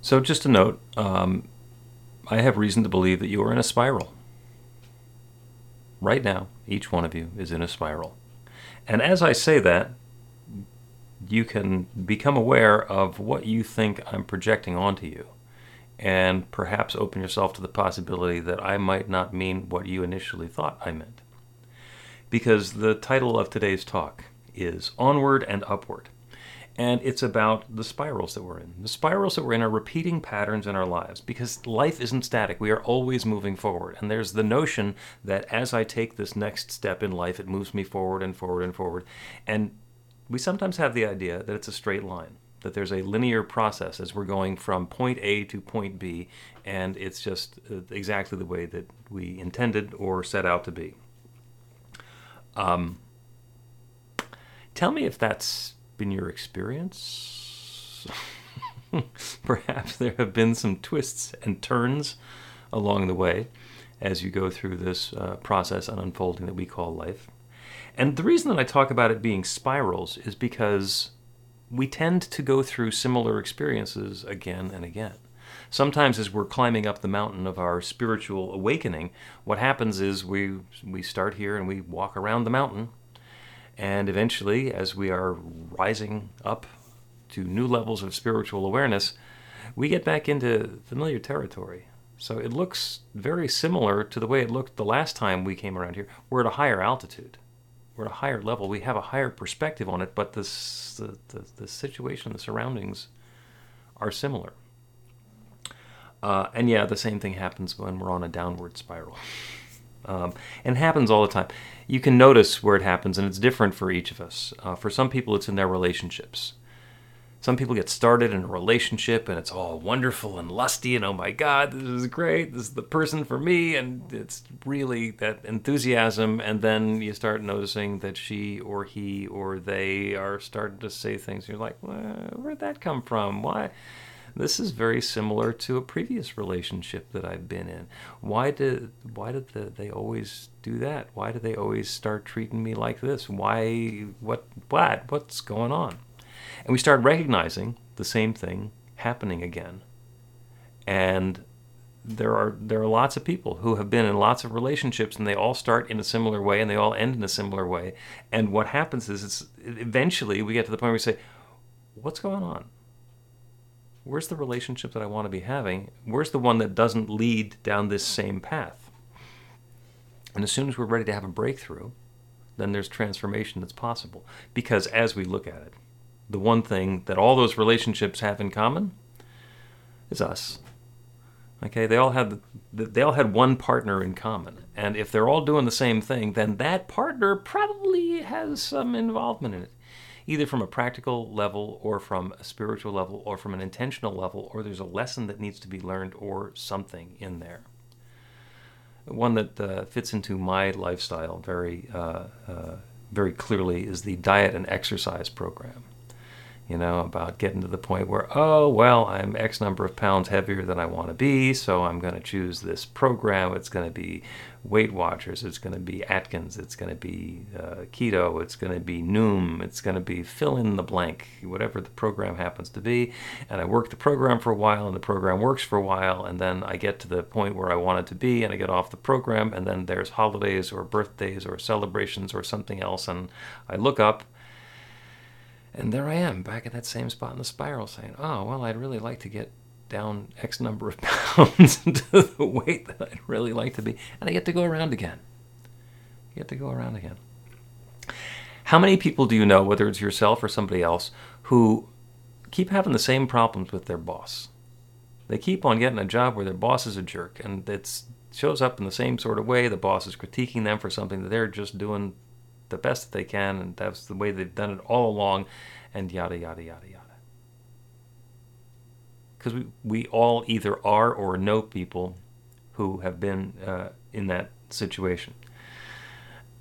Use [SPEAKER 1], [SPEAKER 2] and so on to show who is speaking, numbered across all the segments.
[SPEAKER 1] So, just a note um, I have reason to believe that you are in a spiral. Right now, each one of you is in a spiral. And as I say that, you can become aware of what you think I'm projecting onto you, and perhaps open yourself to the possibility that I might not mean what you initially thought I meant. Because the title of today's talk is Onward and Upward and it's about the spirals that we're in. The spirals that we're in are repeating patterns in our lives because life isn't static. We are always moving forward. And there's the notion that as I take this next step in life, it moves me forward and forward and forward. And we sometimes have the idea that it's a straight line, that there's a linear process as we're going from point A to point B, and it's just uh, exactly the way that we intended or set out to be. Um, tell me if that's been your experience? Perhaps there have been some twists and turns along the way as you go through this uh, process and unfolding that we call life. And the reason that I talk about it being spirals is because we tend to go through similar experiences again and again. Sometimes, as we're climbing up the mountain of our spiritual awakening, what happens is we, we start here and we walk around the mountain and eventually, as we are rising up to new levels of spiritual awareness, we get back into familiar territory. So it looks very similar to the way it looked the last time we came around here. We're at a higher altitude. We're at a higher level. We have a higher perspective on it, but this, the, the, the situation, the surroundings are similar. Uh, and yeah, the same thing happens when we're on a downward spiral. Um, and it happens all the time. You can notice where it happens, and it's different for each of us. Uh, for some people, it's in their relationships. Some people get started in a relationship and it's all wonderful and lusty, and oh my God, this is great, this is the person for me, and it's really that enthusiasm. And then you start noticing that she or he or they are starting to say things. You're like, where'd that come from? Why? This is very similar to a previous relationship that I've been in. Why did why did the, they always do that? Why do they always start treating me like this? Why what what what's going on? And we start recognizing the same thing happening again. And there are there are lots of people who have been in lots of relationships and they all start in a similar way and they all end in a similar way. And what happens is it's eventually we get to the point where we say, What's going on? Where's the relationship that I want to be having? Where's the one that doesn't lead down this same path? And as soon as we're ready to have a breakthrough, then there's transformation that's possible. Because as we look at it, the one thing that all those relationships have in common is us. Okay, they all had they all had one partner in common, and if they're all doing the same thing, then that partner probably has some involvement in it either from a practical level or from a spiritual level or from an intentional level, or there's a lesson that needs to be learned or something in there. One that uh, fits into my lifestyle very, uh, uh, very clearly is the diet and exercise program you know, about getting to the point where, oh, well, I'm X number of pounds heavier than I want to be, so I'm going to choose this program. It's going to be Weight Watchers, it's going to be Atkins, it's going to be uh, keto, it's going to be Noom, it's going to be fill in the blank, whatever the program happens to be. And I work the program for a while, and the program works for a while, and then I get to the point where I want it to be, and I get off the program, and then there's holidays or birthdays or celebrations or something else, and I look up and there I am, back at that same spot in the spiral, saying, "Oh, well, I'd really like to get down X number of pounds to the weight that I'd really like to be," and I get to go around again. I get to go around again. How many people do you know, whether it's yourself or somebody else, who keep having the same problems with their boss? They keep on getting a job where their boss is a jerk, and it shows up in the same sort of way. The boss is critiquing them for something that they're just doing the best that they can, and that's the way they've done it all along, and yada, yada, yada, yada. Because we, we all either are or know people who have been uh, in that situation.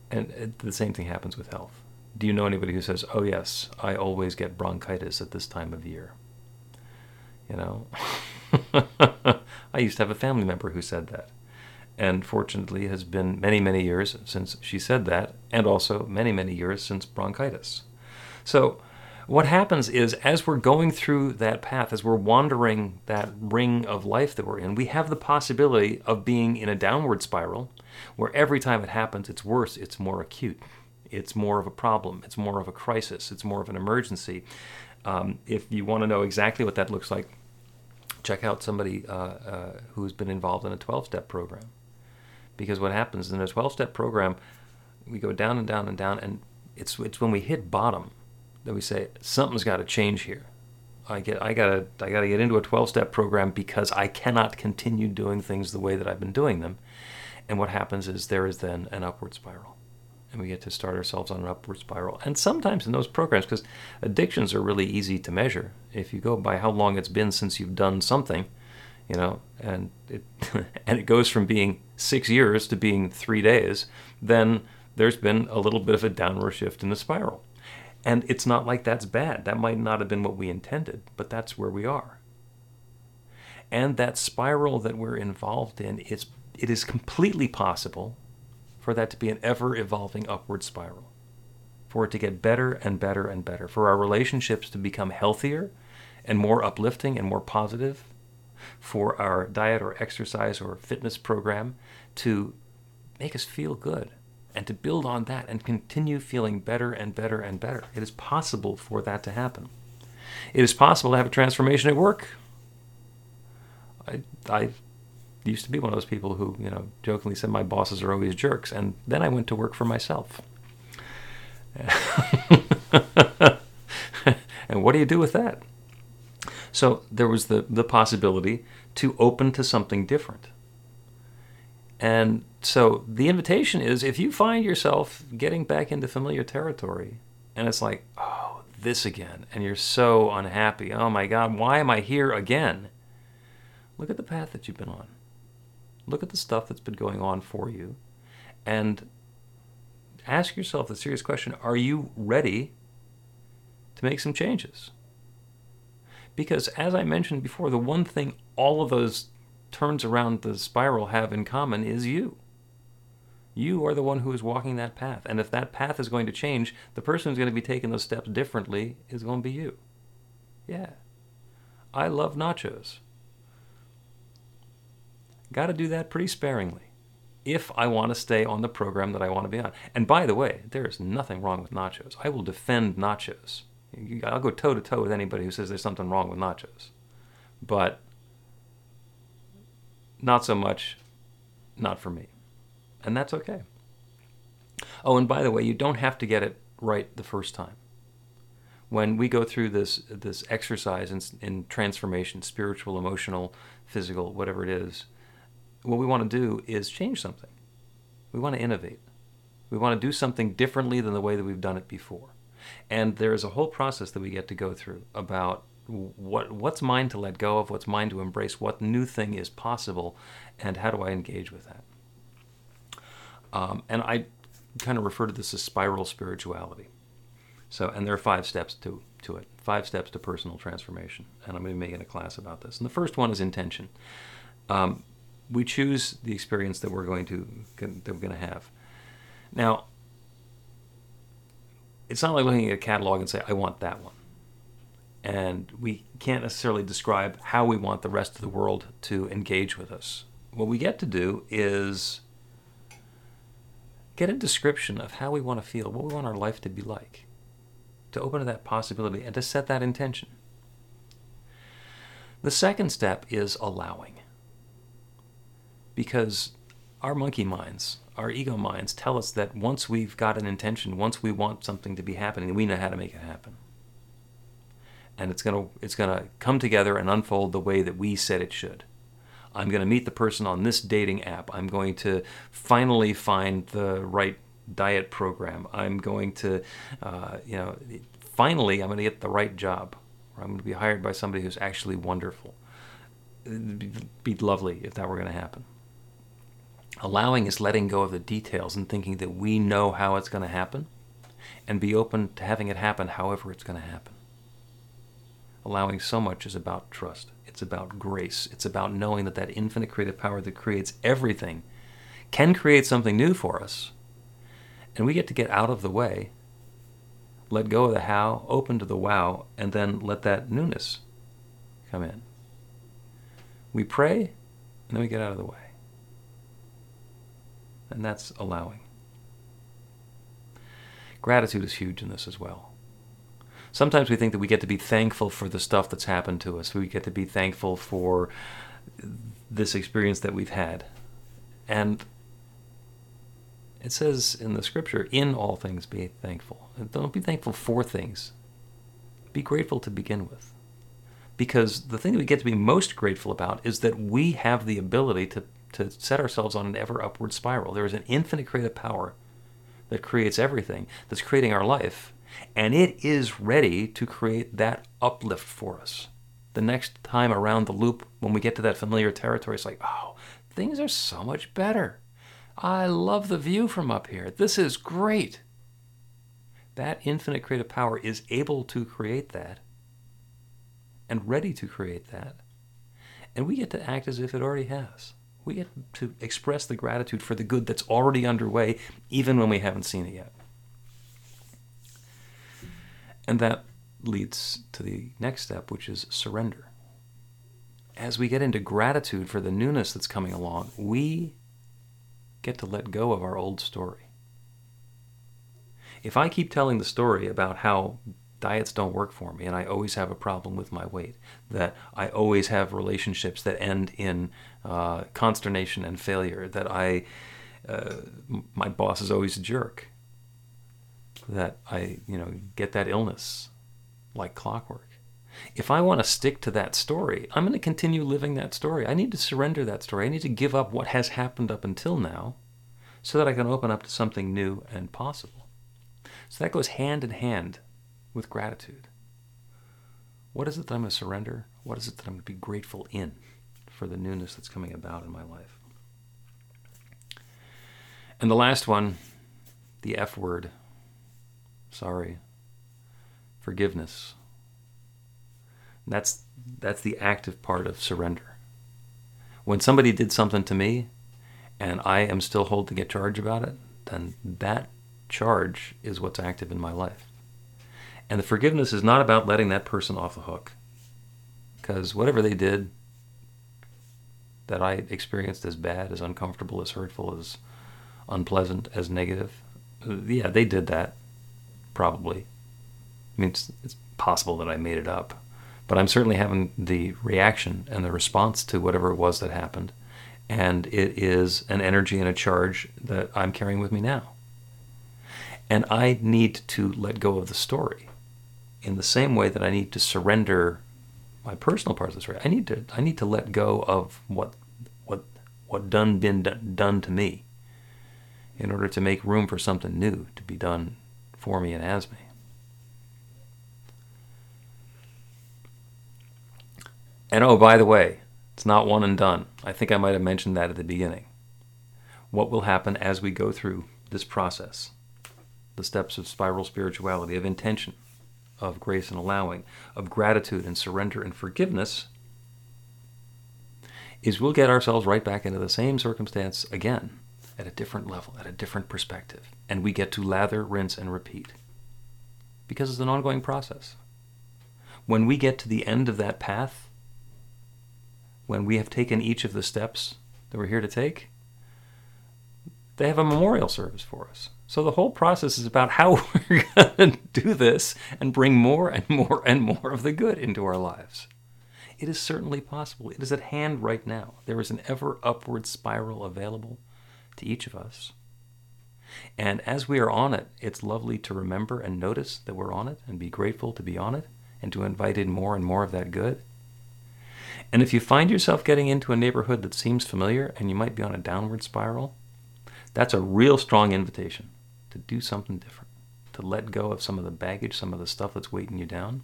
[SPEAKER 1] And it, the same thing happens with health. Do you know anybody who says, oh, yes, I always get bronchitis at this time of year? You know? I used to have a family member who said that and fortunately has been many, many years since she said that, and also many, many years since bronchitis. So what happens is as we're going through that path, as we're wandering that ring of life that we're in, we have the possibility of being in a downward spiral where every time it happens, it's worse, it's more acute, it's more of a problem, it's more of a crisis, it's more of an emergency. Um, if you want to know exactly what that looks like, check out somebody uh, uh, who's been involved in a 12 step program. Because what happens in a 12 step program, we go down and down and down, and it's, it's when we hit bottom that we say something's got to change here. I get I gotta I gotta get into a 12 step program because I cannot continue doing things the way that I've been doing them. And what happens is there is then an upward spiral. And we get to start ourselves on an upward spiral. And sometimes in those programs, because addictions are really easy to measure. If you go by how long it's been since you've done something, you know, and it and it goes from being six years to being three days, then there's been a little bit of a downward shift in the spiral. And it's not like that's bad. That might not have been what we intended, but that's where we are. And that spiral that we're involved in, is, it is completely possible for that to be an ever evolving upward spiral, for it to get better and better and better, for our relationships to become healthier and more uplifting and more positive, for our diet or exercise or fitness program to make us feel good and to build on that and continue feeling better and better and better. It is possible for that to happen. It is possible to have a transformation at work. I, I used to be one of those people who, you know, jokingly said my bosses are always jerks, and then I went to work for myself. and what do you do with that? So there was the, the possibility to open to something different. And so the invitation is if you find yourself getting back into familiar territory and it's like, oh, this again, and you're so unhappy, oh my God, why am I here again? Look at the path that you've been on. Look at the stuff that's been going on for you and ask yourself the serious question are you ready to make some changes? Because as I mentioned before, the one thing all of those turns around the spiral have in common is you. You are the one who is walking that path. And if that path is going to change, the person who's going to be taking those steps differently is going to be you. Yeah. I love nachos. Got to do that pretty sparingly if I want to stay on the program that I want to be on. And by the way, there is nothing wrong with nachos. I will defend nachos. I'll go toe to toe with anybody who says there's something wrong with nachos. But not so much, not for me. And that's okay. Oh, and by the way, you don't have to get it right the first time. When we go through this this exercise in, in transformation, spiritual, emotional, physical, whatever it is, what we want to do is change something. We want to innovate. We want to do something differently than the way that we've done it before. And there is a whole process that we get to go through about what what's mine to let go of, what's mine to embrace, what new thing is possible, and how do I engage with that? Um, and I kind of refer to this as spiral spirituality. So, and there are five steps to to it, five steps to personal transformation, and I'm going to be making a class about this. And the first one is intention. Um, we choose the experience that we're going to that we're going to have. Now, it's not like looking at a catalog and say, "I want that one." and we can't necessarily describe how we want the rest of the world to engage with us. What we get to do is get a description of how we want to feel, what we want our life to be like, to open to that possibility and to set that intention. The second step is allowing. Because our monkey minds, our ego minds, tell us that once we've got an intention, once we want something to be happening, we know how to make it happen and it's to it's to come together and unfold the way that we said it should. I'm to meet the person on this dating app. I'm going to finally find the right diet program. I'm going to, uh, you know, finally I'm going to get the right job. Or I'm going to be hired by somebody who's actually wonderful. It'd be lovely if that were going to happen. Allowing is letting go of the details and thinking that we know how it's going to happen and be open to having it happen however it's going to happen allowing so much is about trust. It's about grace. It's about knowing that that infinite creative power that creates everything can create something new for us. And we get to get out of the way let go of the how, open to the wow, and then let that newness come in. We pray, and then we get out of the way. And that's allowing. Gratitude is huge in this as well. Sometimes we think that we get to be thankful for the stuff that's happened to us. We get to be thankful for this experience that we've had. And it says in the scripture, in all things be thankful. Don't be thankful for things. Be grateful to begin with. Because the thing that we get to be most grateful about is that we have the ability to, to set ourselves on an ever upward spiral. There is an infinite creative power that creates everything, that's creating our life, and it is ready to create that uplift for us. The next time around the loop, when we get to that familiar territory, it's like, oh, things are so much better. I love the view from up here. This is great. That infinite creative power is able to create that and ready to create that. And we get to act as if it already has. We get to express the gratitude for the good that's already underway, even when we haven't seen it yet. And that leads to the next step, which is surrender. As we get into gratitude for the newness that's coming along, we get to let go of our old story. If I keep telling the story about how diets don't work for me and I always have a problem with my weight, that I always have relationships that end in uh, consternation and failure, that I, uh, my boss is always a jerk, that I, you know, get that illness like clockwork. If I want to stick to that story, I'm going to continue living that story. I need to surrender that story. I need to give up what has happened up until now so that I can open up to something new and possible. So that goes hand in hand with gratitude. What is it that I'm going to surrender? What is it that I'm going to be grateful in for the newness that's coming about in my life? And the last one, the F word, sorry, forgiveness. That's that's the active part of surrender. When somebody did something to me and I am still holding a charge about it, then that charge is what's active in my life. And the forgiveness is not about letting that person off the hook. Because whatever they did that I experienced as bad, as uncomfortable, as hurtful, as unpleasant, as negative, uh, yeah, they did that. Probably. I mean, it's, it's possible that I made it up. But I'm certainly having the reaction and the response to whatever it was that happened. And it is an energy and a charge that I'm carrying with me now. And I need to let go of the story in the same way that I need to surrender my personal parts of the story. I need to I need to let go of what what what done been done, done to me in order to make room for something new to be done for me and as me. And oh, by the way, it's not one and done. I think I might have mentioned that at the beginning. What will happen as we go through this process? The steps of spiral spirituality, of intention, of grace and allowing, of gratitude and surrender and forgiveness, is we'll get ourselves right back into the same circumstance again at a different level, at a different perspective. And we get to lather, rinse, and repeat. Because it's an ongoing process. When we get to the end of that path, when we have taken each of the steps that we're here to take, they have a memorial service for us. So the whole process is about how we're going to do this and bring more and more and more of the good into our lives. It is certainly possible. It is at hand right now. There is an ever upward spiral available to each of us. And as we are on it, it's lovely to remember and notice that we're on it and be grateful to be on it and to invite in more and more of that good. And if you find yourself getting into a neighborhood that seems familiar and you might be on a downward spiral, that's a real strong invitation to do something different, to let go of some of the baggage, some of the stuff that's weighting you down,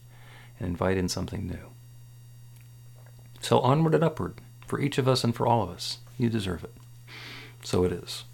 [SPEAKER 1] and invite in something new. So onward and upward for each of us and for all of us. You deserve it. So it is.